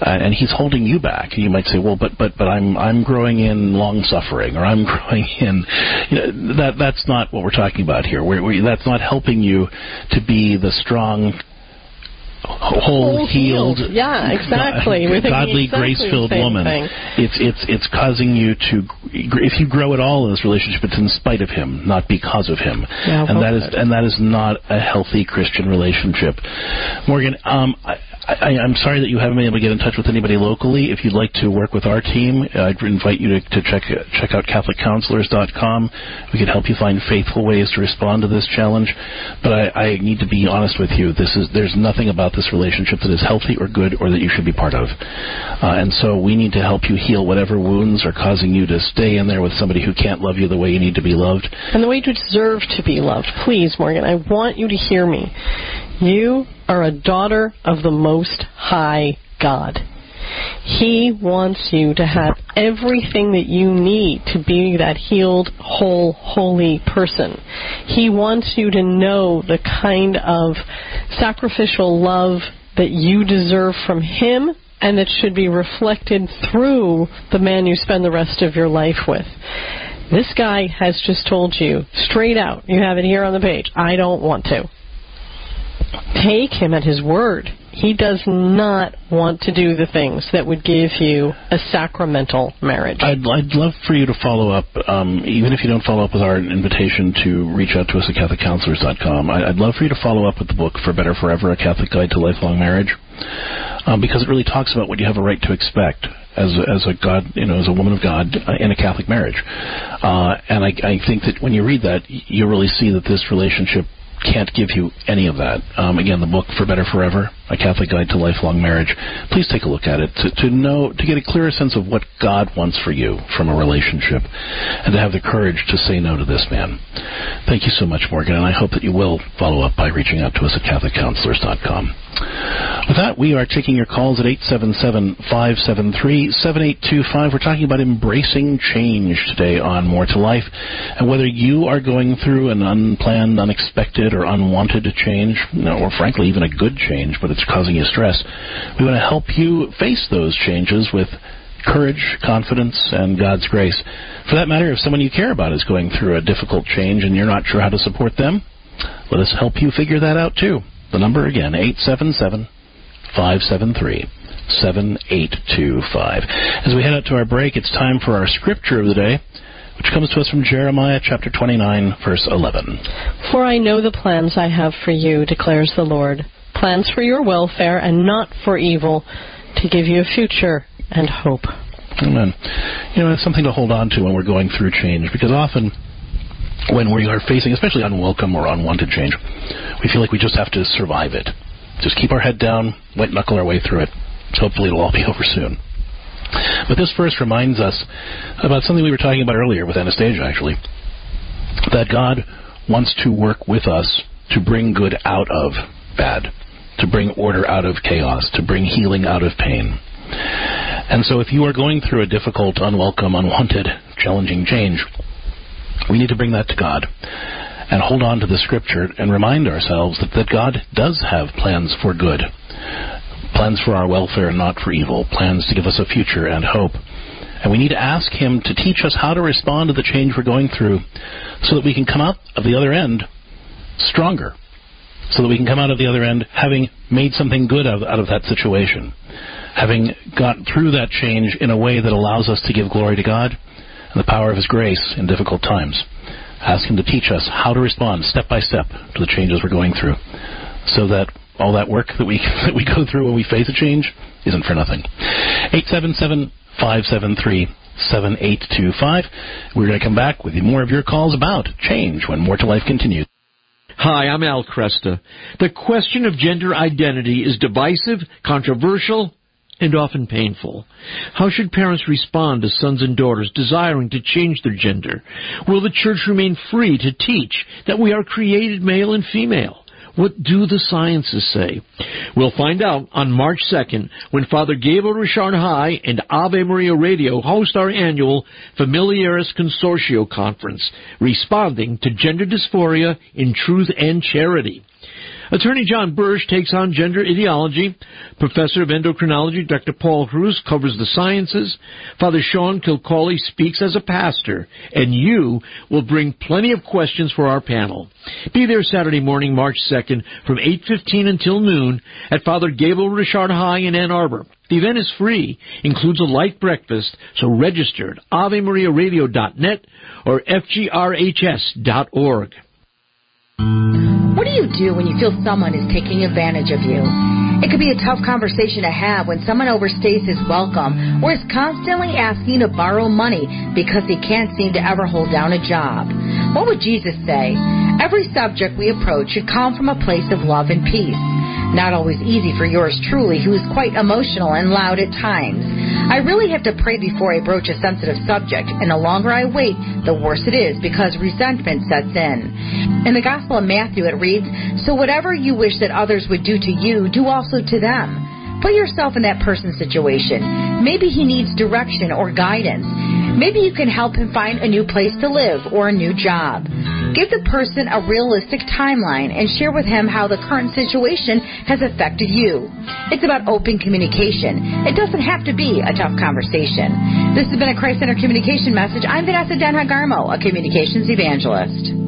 uh, and he's holding you back. You might say, "Well, but but but I'm I'm growing in long suffering, or I'm growing in." You know, that that's not what we're talking about here. We're, we that's not helping you to be the strong. Whole, healed, Yeah, exactly. Thinking godly, exactly grace-filled woman. thing. It's it's it's causing you to, if you grow at all in this relationship, it's in spite of him, not because of him, Yeah, and that is and that is not a healthy Christian relationship. Morgan, um, I, I, I'm sorry that you haven't been able to get in touch with anybody locally. If you'd like to work with our team, uh, I'd invite you to, to check check out CatholicCounselors.com. We can help you find faithful ways to respond to this challenge. But I, I need to be honest with you. This is there's nothing about this relationship that is healthy or good or that you should be part of. Uh, and so we need to help you heal whatever wounds are causing you to stay in there with somebody who can't love you the way you need to be loved. And the way you deserve to be loved. Please, Morgan, I want you to hear me. You are a daughter of the Most High God. He wants you to have everything that you need to be that healed, whole, holy person. He wants you to know the kind of sacrificial love that you deserve from Him and that should be reflected through the man you spend the rest of your life with. This guy has just told you straight out, you have it here on the page, I don't want to. Take him at his word. He does not want to do the things that would give you a sacramental marriage. I'd, I'd love for you to follow up, um, even if you don't follow up with our invitation to reach out to us at CatholicCounselors.com. I, I'd love for you to follow up with the book For Better Forever, A Catholic Guide to Lifelong Marriage, um, because it really talks about what you have a right to expect as a, as a God, you know, as a woman of God uh, in a Catholic marriage. Uh, and I, I think that when you read that, you really see that this relationship can't give you any of that. Um, again, the book For Better Forever, A Catholic Guide to Lifelong Marriage. Please take a look at it to, to know, to get a clearer sense of what God wants for you from a relationship, and to have the courage to say no to this man. Thank you so much, Morgan, and I hope that you will follow up by reaching out to us at CatholicCounselors.com. With that, we are taking your calls at 877-573-7825. We're talking about embracing change today on More to Life, and whether you are going through an unplanned, unexpected, or unwanted change, or frankly even a good change, but it's causing you stress, we want to help you face those changes with courage, confidence, and God's grace. For that matter, if someone you care about is going through a difficult change and you're not sure how to support them, let us help you figure that out too. The number again, 877 573 7825. As we head out to our break, it's time for our scripture of the day, which comes to us from Jeremiah chapter 29, verse 11. For I know the plans I have for you, declares the Lord plans for your welfare and not for evil, to give you a future and hope. Amen. You know, it's something to hold on to when we're going through change, because often when we are facing, especially unwelcome or unwanted change, we feel like we just have to survive it. Just keep our head down, white knuckle our way through it. Hopefully, it'll all be over soon. But this verse reminds us about something we were talking about earlier with Anastasia, actually. That God wants to work with us to bring good out of bad, to bring order out of chaos, to bring healing out of pain. And so, if you are going through a difficult, unwelcome, unwanted, challenging change, we need to bring that to God and hold on to the Scripture and remind ourselves that, that God does have plans for good, plans for our welfare, and not for evil, plans to give us a future and hope. And we need to ask Him to teach us how to respond to the change we're going through so that we can come out of the other end stronger, so that we can come out of the other end having made something good out of, that situation, having got through that change in a way that allows us to give glory to God and the power of His grace in difficult times. Ask Him to teach us how to respond step by step to the changes we're going through so that all that work that we, that we go through when we face a change isn't for nothing. 877 573 7825. We're going to come back with more of your calls about change when More to Life continues. Hi, I'm Al Kresta. The question of gender identity is divisive, controversial, and often painful. How should parents respond to sons and daughters desiring to change their gender? Will the church remain free to teach that we are created male and female? What do the sciences say? We'll find out on March 2nd when Father Gabriel Richard High and Ave Maria Radio host our annual Familiaris Consortio Conference, responding to gender dysphoria in truth and charity. Attorney John Bursch takes on gender ideology. Professor of endocrinology Dr. Paul Hruz covers the sciences. Father Sean Kilcawley speaks as a pastor. And you will bring plenty of questions for our panel. Be there Saturday morning, March 2nd from 8.15 until noon at Father Gabriel Richard High in Ann Arbor. The event is free, includes a light breakfast, so register at AveMariaRadio.net or FGRHS.org. Do you do when you feel someone is taking advantage of you? It could be a tough conversation to have when someone overstays his welcome or is constantly asking to borrow money because he can't seem to ever hold down a job. What would Jesus say? Every subject we approach should come from a place of love and peace. Not always easy for yours truly, who is quite emotional and loud at times. I really have to pray before I broach a sensitive subject, and the longer I wait, the worse it is because resentment sets in. In the Gospel of Matthew, it reads, So whatever you wish that others would do to you, do also to them. Put yourself in that person's situation. Maybe he needs direction or guidance. Maybe you can help him find a new place to live or a new job. Give the person a realistic timeline and share with him how the current situation has affected you. It's about open communication. It doesn't have to be a tough conversation. This has been a Christ Center Communication message. I'm Vanessa Denha Garmo, a communications evangelist.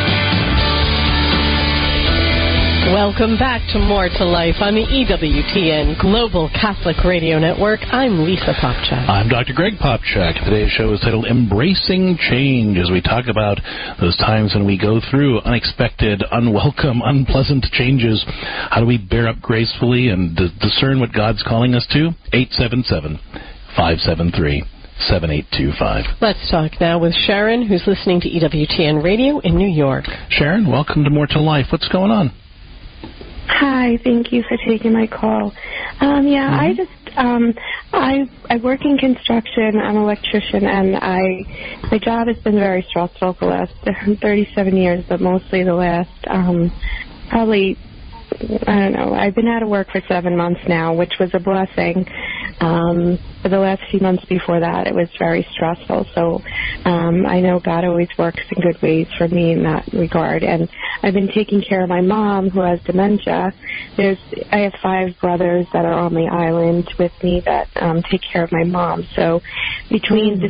Welcome back to More to Life on the EWTN Global Catholic Radio Network. I'm Lisa Popcak. I'm Dr. Greg Popcak. Today's show is titled Embracing Change as we talk about those times when we go through unexpected, unwelcome, unpleasant changes. How do we bear up gracefully and d- discern what God's calling us to? 877 573 7825. Let's talk now with Sharon, who's listening to EWTN Radio in New York. Sharon, welcome to More to Life. What's going on? Hi, thank you for taking my call. Um, yeah, mm-hmm. I just um, I I work in construction. I'm an electrician, and I my job has been very stressful for the last 37 years, but mostly the last um, probably I don't know. I've been out of work for seven months now, which was a blessing. Um, for the last few months before that, it was very stressful. So um, I know God always works in good ways for me in that regard. And I've been taking care of my mom who has dementia. There's I have five brothers that are on the island with me that um, take care of my mom. So between mm.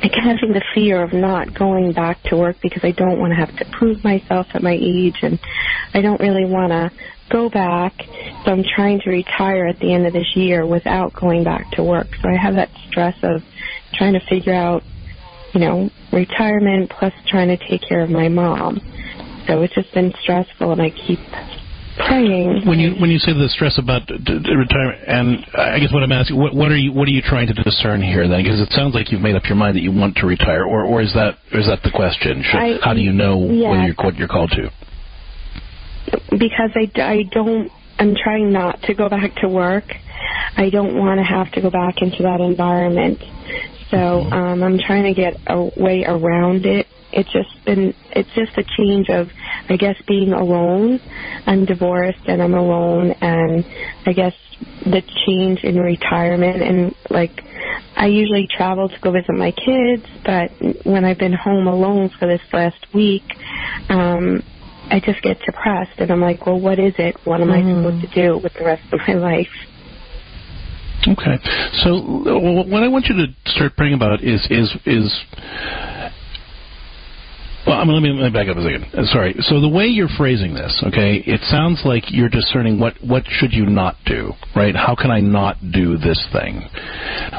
Deciding having the fear of not going back to work because I don't want to have to prove myself at my age and I don't really want to go back. So I'm trying to retire at the end of this year without going back to work. So I have that stress of trying to figure out, you know, retirement plus trying to take care of my mom. so it's just been stressful, and I keep praying. When you when you say the stress about d- d- retirement, and I guess what I'm asking, what, what are you what are you trying to discern here then? Because it sounds like you've made up your mind that you want to retire, or or is that is that the question? Should, I- how do you know yeah. whether you're what you're called to? because I, I don't I'm trying not to go back to work. I don't want to have to go back into that environment. So um I'm trying to get a way around it. It's just been it's just a change of I guess being alone. I'm divorced and I'm alone and I guess the change in retirement and like I usually travel to go visit my kids, but when I've been home alone for this last week, um I just get depressed and I'm like, well, what is it? What am I supposed to do with the rest of my life? Okay. So what I want you to start praying about is is is. Well, I mean, let me, let me back up a second. Uh, Sorry. So the way you're phrasing this, okay, it sounds like you're discerning what what should you not do, right? How can I not do this thing?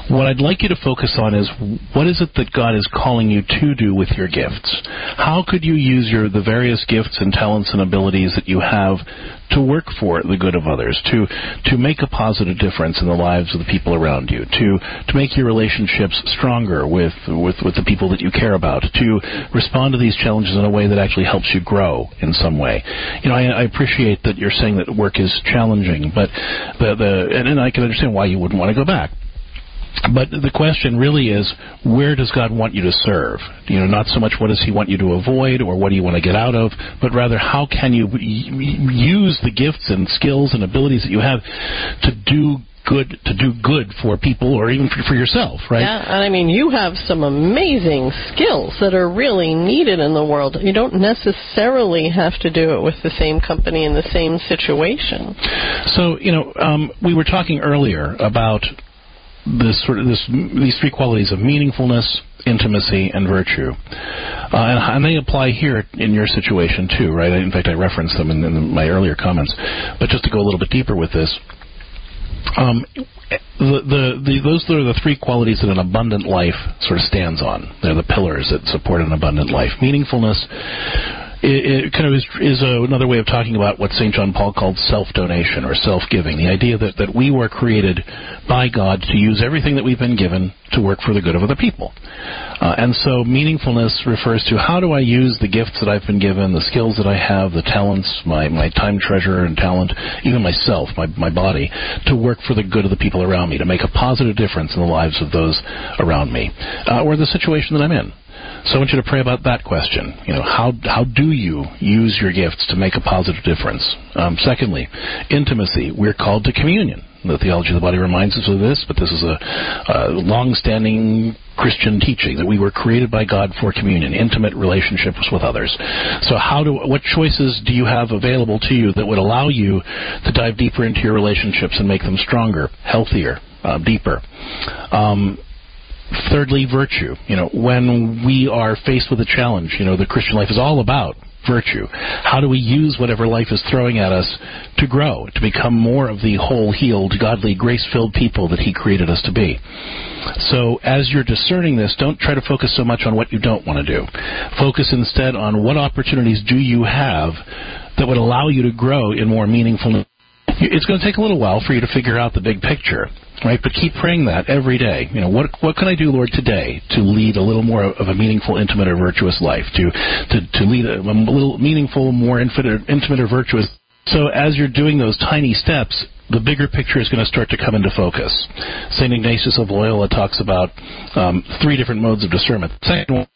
What I'd like you to focus on is what is it that God is calling you to do with your gifts? How could you use your the various gifts and talents and abilities that you have to work for the good of others, to to make a positive difference in the lives of the people around you, to to make your relationships stronger with with with the people that you care about, to respond to these challenges in a way that actually helps you grow in some way. You know, I, I appreciate that you're saying that work is challenging, but the the and, and I can understand why you wouldn't want to go back. But the question really is, where does God want you to serve? You know, not so much what does He want you to avoid or what do you want to get out of, but rather how can you use the gifts and skills and abilities that you have to do good to do good for people or even for, for yourself, right? Yeah, and I mean, you have some amazing skills that are really needed in the world. You don't necessarily have to do it with the same company in the same situation. So, you know, um, we were talking earlier about this sort of this these three qualities of meaningfulness, intimacy, and virtue, uh, and, and they apply here in your situation too, right? In fact, I referenced them in, in my earlier comments. But just to go a little bit deeper with this, um, the, the, the, those are the three qualities that an abundant life sort of stands on. They're the pillars that support an abundant life. Meaningfulness it, it kind of is, is a, another way of talking about what St. John Paul called self-donation or self-giving. The idea that, that we were created by God to use everything that we've been given to work for the good of other people. Uh, and so meaningfulness refers to how do I use the gifts that I've been given, the skills that I have, the talents, my, my time treasure and talent, even myself, my, my body, to work for the good of the people around me, to make a positive difference in the lives of those around me, uh, or the situation that I'm in. So I want you to pray about that question. You know, how how do you use your gifts to make a positive difference? Um, secondly, intimacy. We're called to communion. The theology of the body reminds us of this, but this is a, a long-standing Christian teaching that we were created by God for communion, intimate relationships with others. So, how do what choices do you have available to you that would allow you to dive deeper into your relationships and make them stronger, healthier, uh, deeper? Um, thirdly, virtue. You know, when we are faced with a challenge, you know, the Christian life is all about virtue. How do we use whatever life is throwing at us to grow, to become more of the whole, healed, godly, grace-filled people that He created us to be? So, as you're discerning this, don't try to focus so much on what you don't want to do. Focus instead on what opportunities do you have that would allow you to grow in more meaningful. It's going to take a little while for you to figure out the big picture right? But keep praying that every day. You know, what what can I do, Lord, today to lead a little more of a meaningful, intimate, or virtuous life? To to to lead a, a little meaningful, more infinite, intimate, or virtuous. So as you're doing those tiny steps, the bigger picture is going to start to come into focus. Saint Ignatius of Loyola talks about um, three different modes of discernment. Second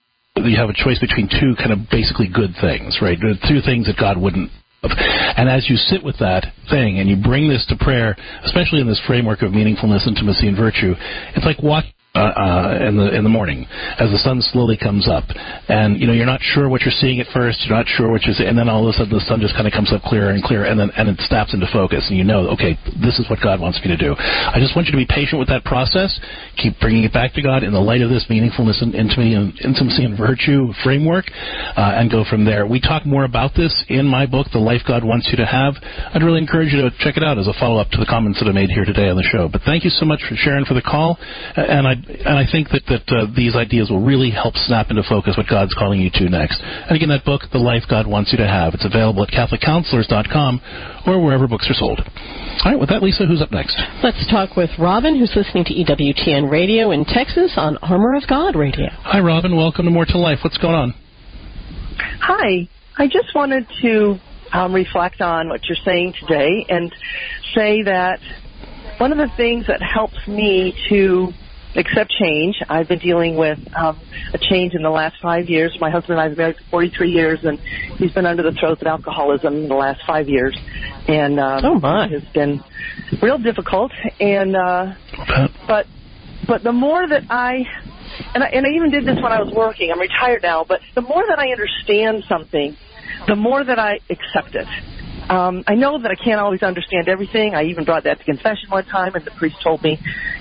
you have a choice between two kind of basically good things, right? Two things that God wouldn't and as you sit with that thing and you bring this to prayer, especially in this framework of meaningfulness, intimacy, and virtue, it's like watching uh, uh, in the in the morning as the sun slowly comes up, and you know you're not sure what you're seeing at first. You're not sure what you're seeing, and then all of a sudden the sun just kind of comes up clearer and clearer, and then and it snaps into focus, and you know, okay, this is what God wants me to do. I just want you to be patient with that process. Keep bringing it back to God in the light of this meaningfulness and intimacy and intimacy and virtue framework, uh, and go from there. We talk more about this in my book, The Life God Wants You to Have. I'd really encourage you to check it out as a follow up to the comments that I made here today on the show. But thank you so much for Sharon for the call, and I and I think that that uh, these ideas will really help snap into focus what God's calling you to next. And again, that book, The Life God Wants You to Have, it's available at CatholicCounselors.com or wherever books are sold. All right, with that, Lisa, who's up next? Let's talk with Robin, who's listening to EWTN Radio in Texas on Armor of God Radio. Hi, Robin. Welcome to More to Life. What's going on? Hi. I just wanted to um, reflect on what you're saying today and say that one of the things that helps me to accept change, I've been dealing with um, a change in the last five years. My husband and I have been married for 43 years, and he's been under the throes of alcoholism in the last five years, and um, oh my, it has been real difficult. And uh, but but the more that I and I, and I even did this when I was working. I'm retired now, but the more that I understand something, the more that I accept it. Um, I know that I can't always understand everything. I even brought that to confession one time, and the priest told me,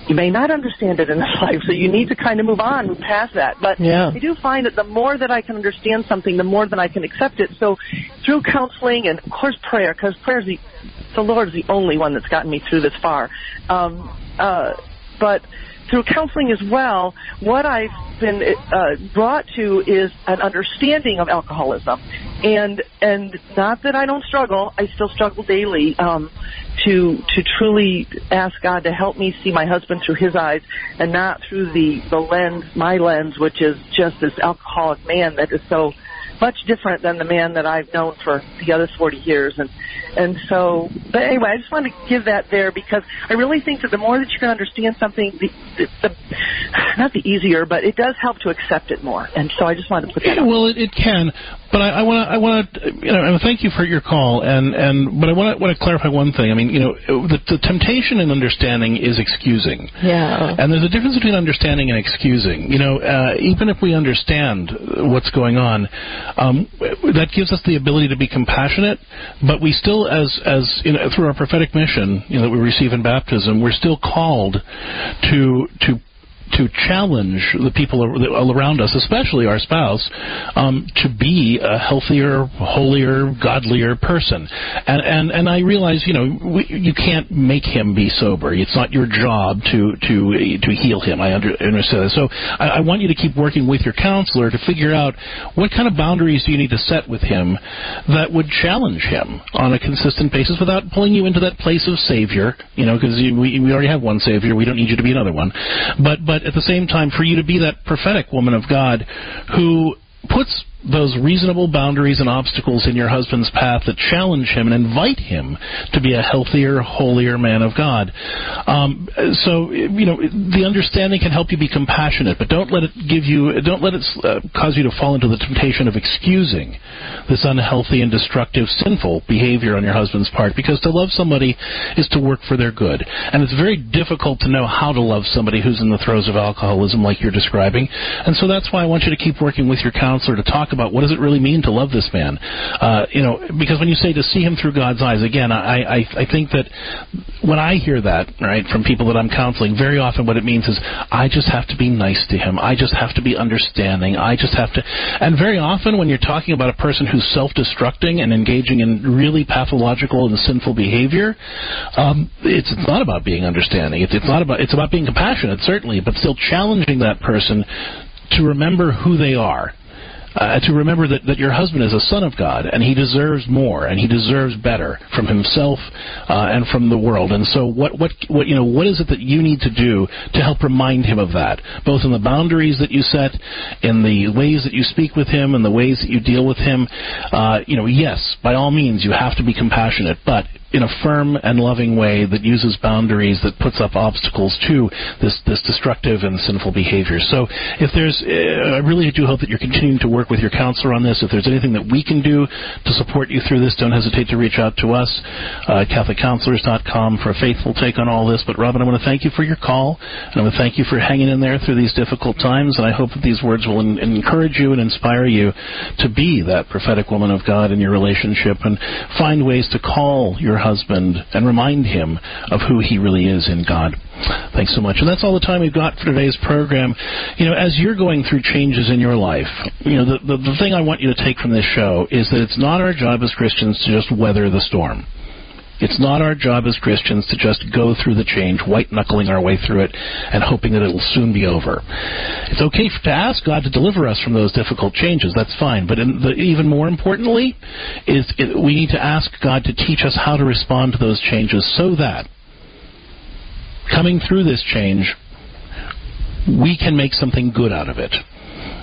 "You may not understand it in this life, so you need to kind of move on, move past that." But yeah. I do find that the more that I can understand something, the more that I can accept it. So through counseling and of course prayer, because prayer is the the Lord is the only one that's gotten me through this far. Um, uh, but through counseling as well, what I've been uh, brought to is an understanding of alcoholism, and and not that I don't struggle, I still struggle daily um, to to truly ask God to help me see my husband through His eyes and not through the the lens, my lens, which is just this alcoholic man that is so much different than the man that I've known for the other 40 years. And and so, but anyway, I just want to give that there because I really think that the more that you can understand something, the, the, the not the easier, but it does help to accept it more. And so I just wanted to put that. Well, it, it can, but I want to I want to you know thank you for your call and and but I want to want to clarify one thing. I mean, you know, the, the temptation in understanding is excusing. Yeah. And there's a difference between understanding and excusing. You know, uh, even if we understand what's going on, um, that gives us the ability to be compassionate, but we still, as as you know, through our prophetic mission you know, that we receive in baptism, we're still called to to to challenge the people around us, especially our spouse, um, to be a healthier, holier, godlier person. And and and I realize, you know, we, you can't make him be sober. It's not your job to to to heal him. I under, understand that. So I, I want you to keep working with your counselor to figure out what kind of boundaries do you need to set with him that would challenge him on a consistent basis without pulling you into that place of savior. You know, because we we already have one savior. We don't need you to be another one. But but at the same time, for you to be that prophetic woman of God who puts those reasonable boundaries and obstacles in your husband's path that challenge him and invite him to be a healthier, holier man of God. Um, so, you know, the understanding can help you be compassionate, but don't let it give you, don't let it uh, cause you to fall into the temptation of excusing this unhealthy and destructive, sinful behavior on your husband's part, because to love somebody is to work for their good. And it's very difficult to know how to love somebody who's in the throes of alcoholism like you're describing. And so that's why I want you to keep working with your counselor to talk about what does it really mean to love this man. Uh, you know, because when you say to see him through God's eyes, again, I, I, I think that when I hear that, right, from people that I'm counseling, very often what it means is I just have to be nice to him. I just have to be understanding. I just have to, and very often when you're talking about a person who's self-destructing and engaging in really pathological and sinful behavior, um, it's, it's not about being understanding. It's, it's not about, it's about being compassionate, certainly, but still challenging that person to remember who they are uh, to remember that, that your husband is a son of God and he deserves more and he deserves better from himself uh, and from the world. And so, what what what you know what is it that you need to do to help remind him of that, both in the boundaries that you set, in the ways that you speak with him, and the ways that you deal with him. Uh, you know, yes, by all means, you have to be compassionate, but in a firm and loving way that uses boundaries that puts up obstacles to this this destructive and sinful behavior. So if there's, uh, I really do hope that you're continuing to work with your counselor on this. If there's anything that we can do to support you through this, don't hesitate to reach out to us, uh, CatholicCounselors.com for a faithful take on all this. But Robin, I want to thank you for your call, and I want to thank you for hanging in there through these difficult times. And I hope that these words will in- encourage you and inspire you to be that prophetic woman of God in your relationship and find ways to call your husband and remind him of who he really is in God. Thanks so much. And that's all the time we've got for today's program. You know, as you're going through changes in your life, you know, the, the, the thing I want you to take from this show is that it's not our job as Christians to just weather the storm. It's not our job as Christians to just go through the change, white knuckling our way through it, and hoping that it'll soon be over. It's okay to ask God to deliver us from those difficult changes. That's fine. But the, even more importantly, is it, we need to ask God to teach us how to respond to those changes so that coming through this change, we can make something good out of it.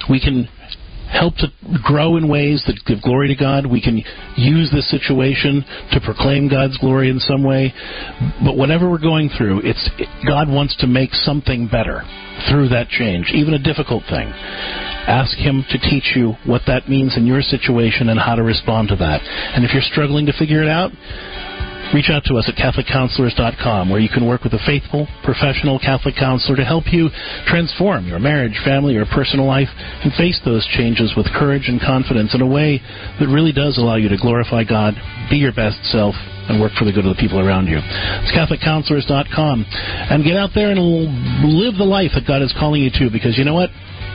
We can help to grow in ways that give glory to God. We can use this situation to proclaim God's glory in some way. But whatever we're going through, it's God wants to make something better through that change, even a difficult thing. Ask Him to teach you what that means in your situation and how to respond to that. And if you're struggling to figure it out, Reach out to us at CatholicCounselors.com, where you can work with a faithful, professional Catholic counselor to help you transform your marriage, family, or personal life and face those changes with courage and confidence in a way that really does allow you to glorify God, be your best self, and work for the good of the people around you. It's CatholicCounselors.com. And get out there and live the life that God is calling you to, because you know what?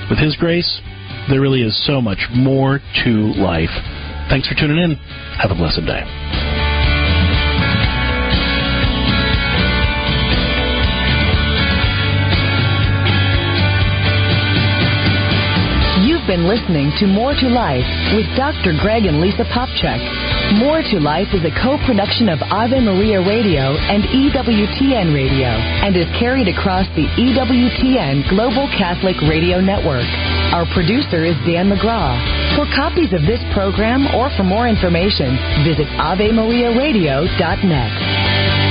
With His grace, there really is so much more to life. Thanks for tuning in. Have a blessed day. Been listening to More to Life with Dr. Greg and Lisa Popcak. More to Life is a co-production of Ave Maria Radio and EWTN Radio and is carried across the EWTN Global Catholic Radio Network. Our producer is Dan McGraw. For copies of this program or for more information, visit AveMariaRadio.net.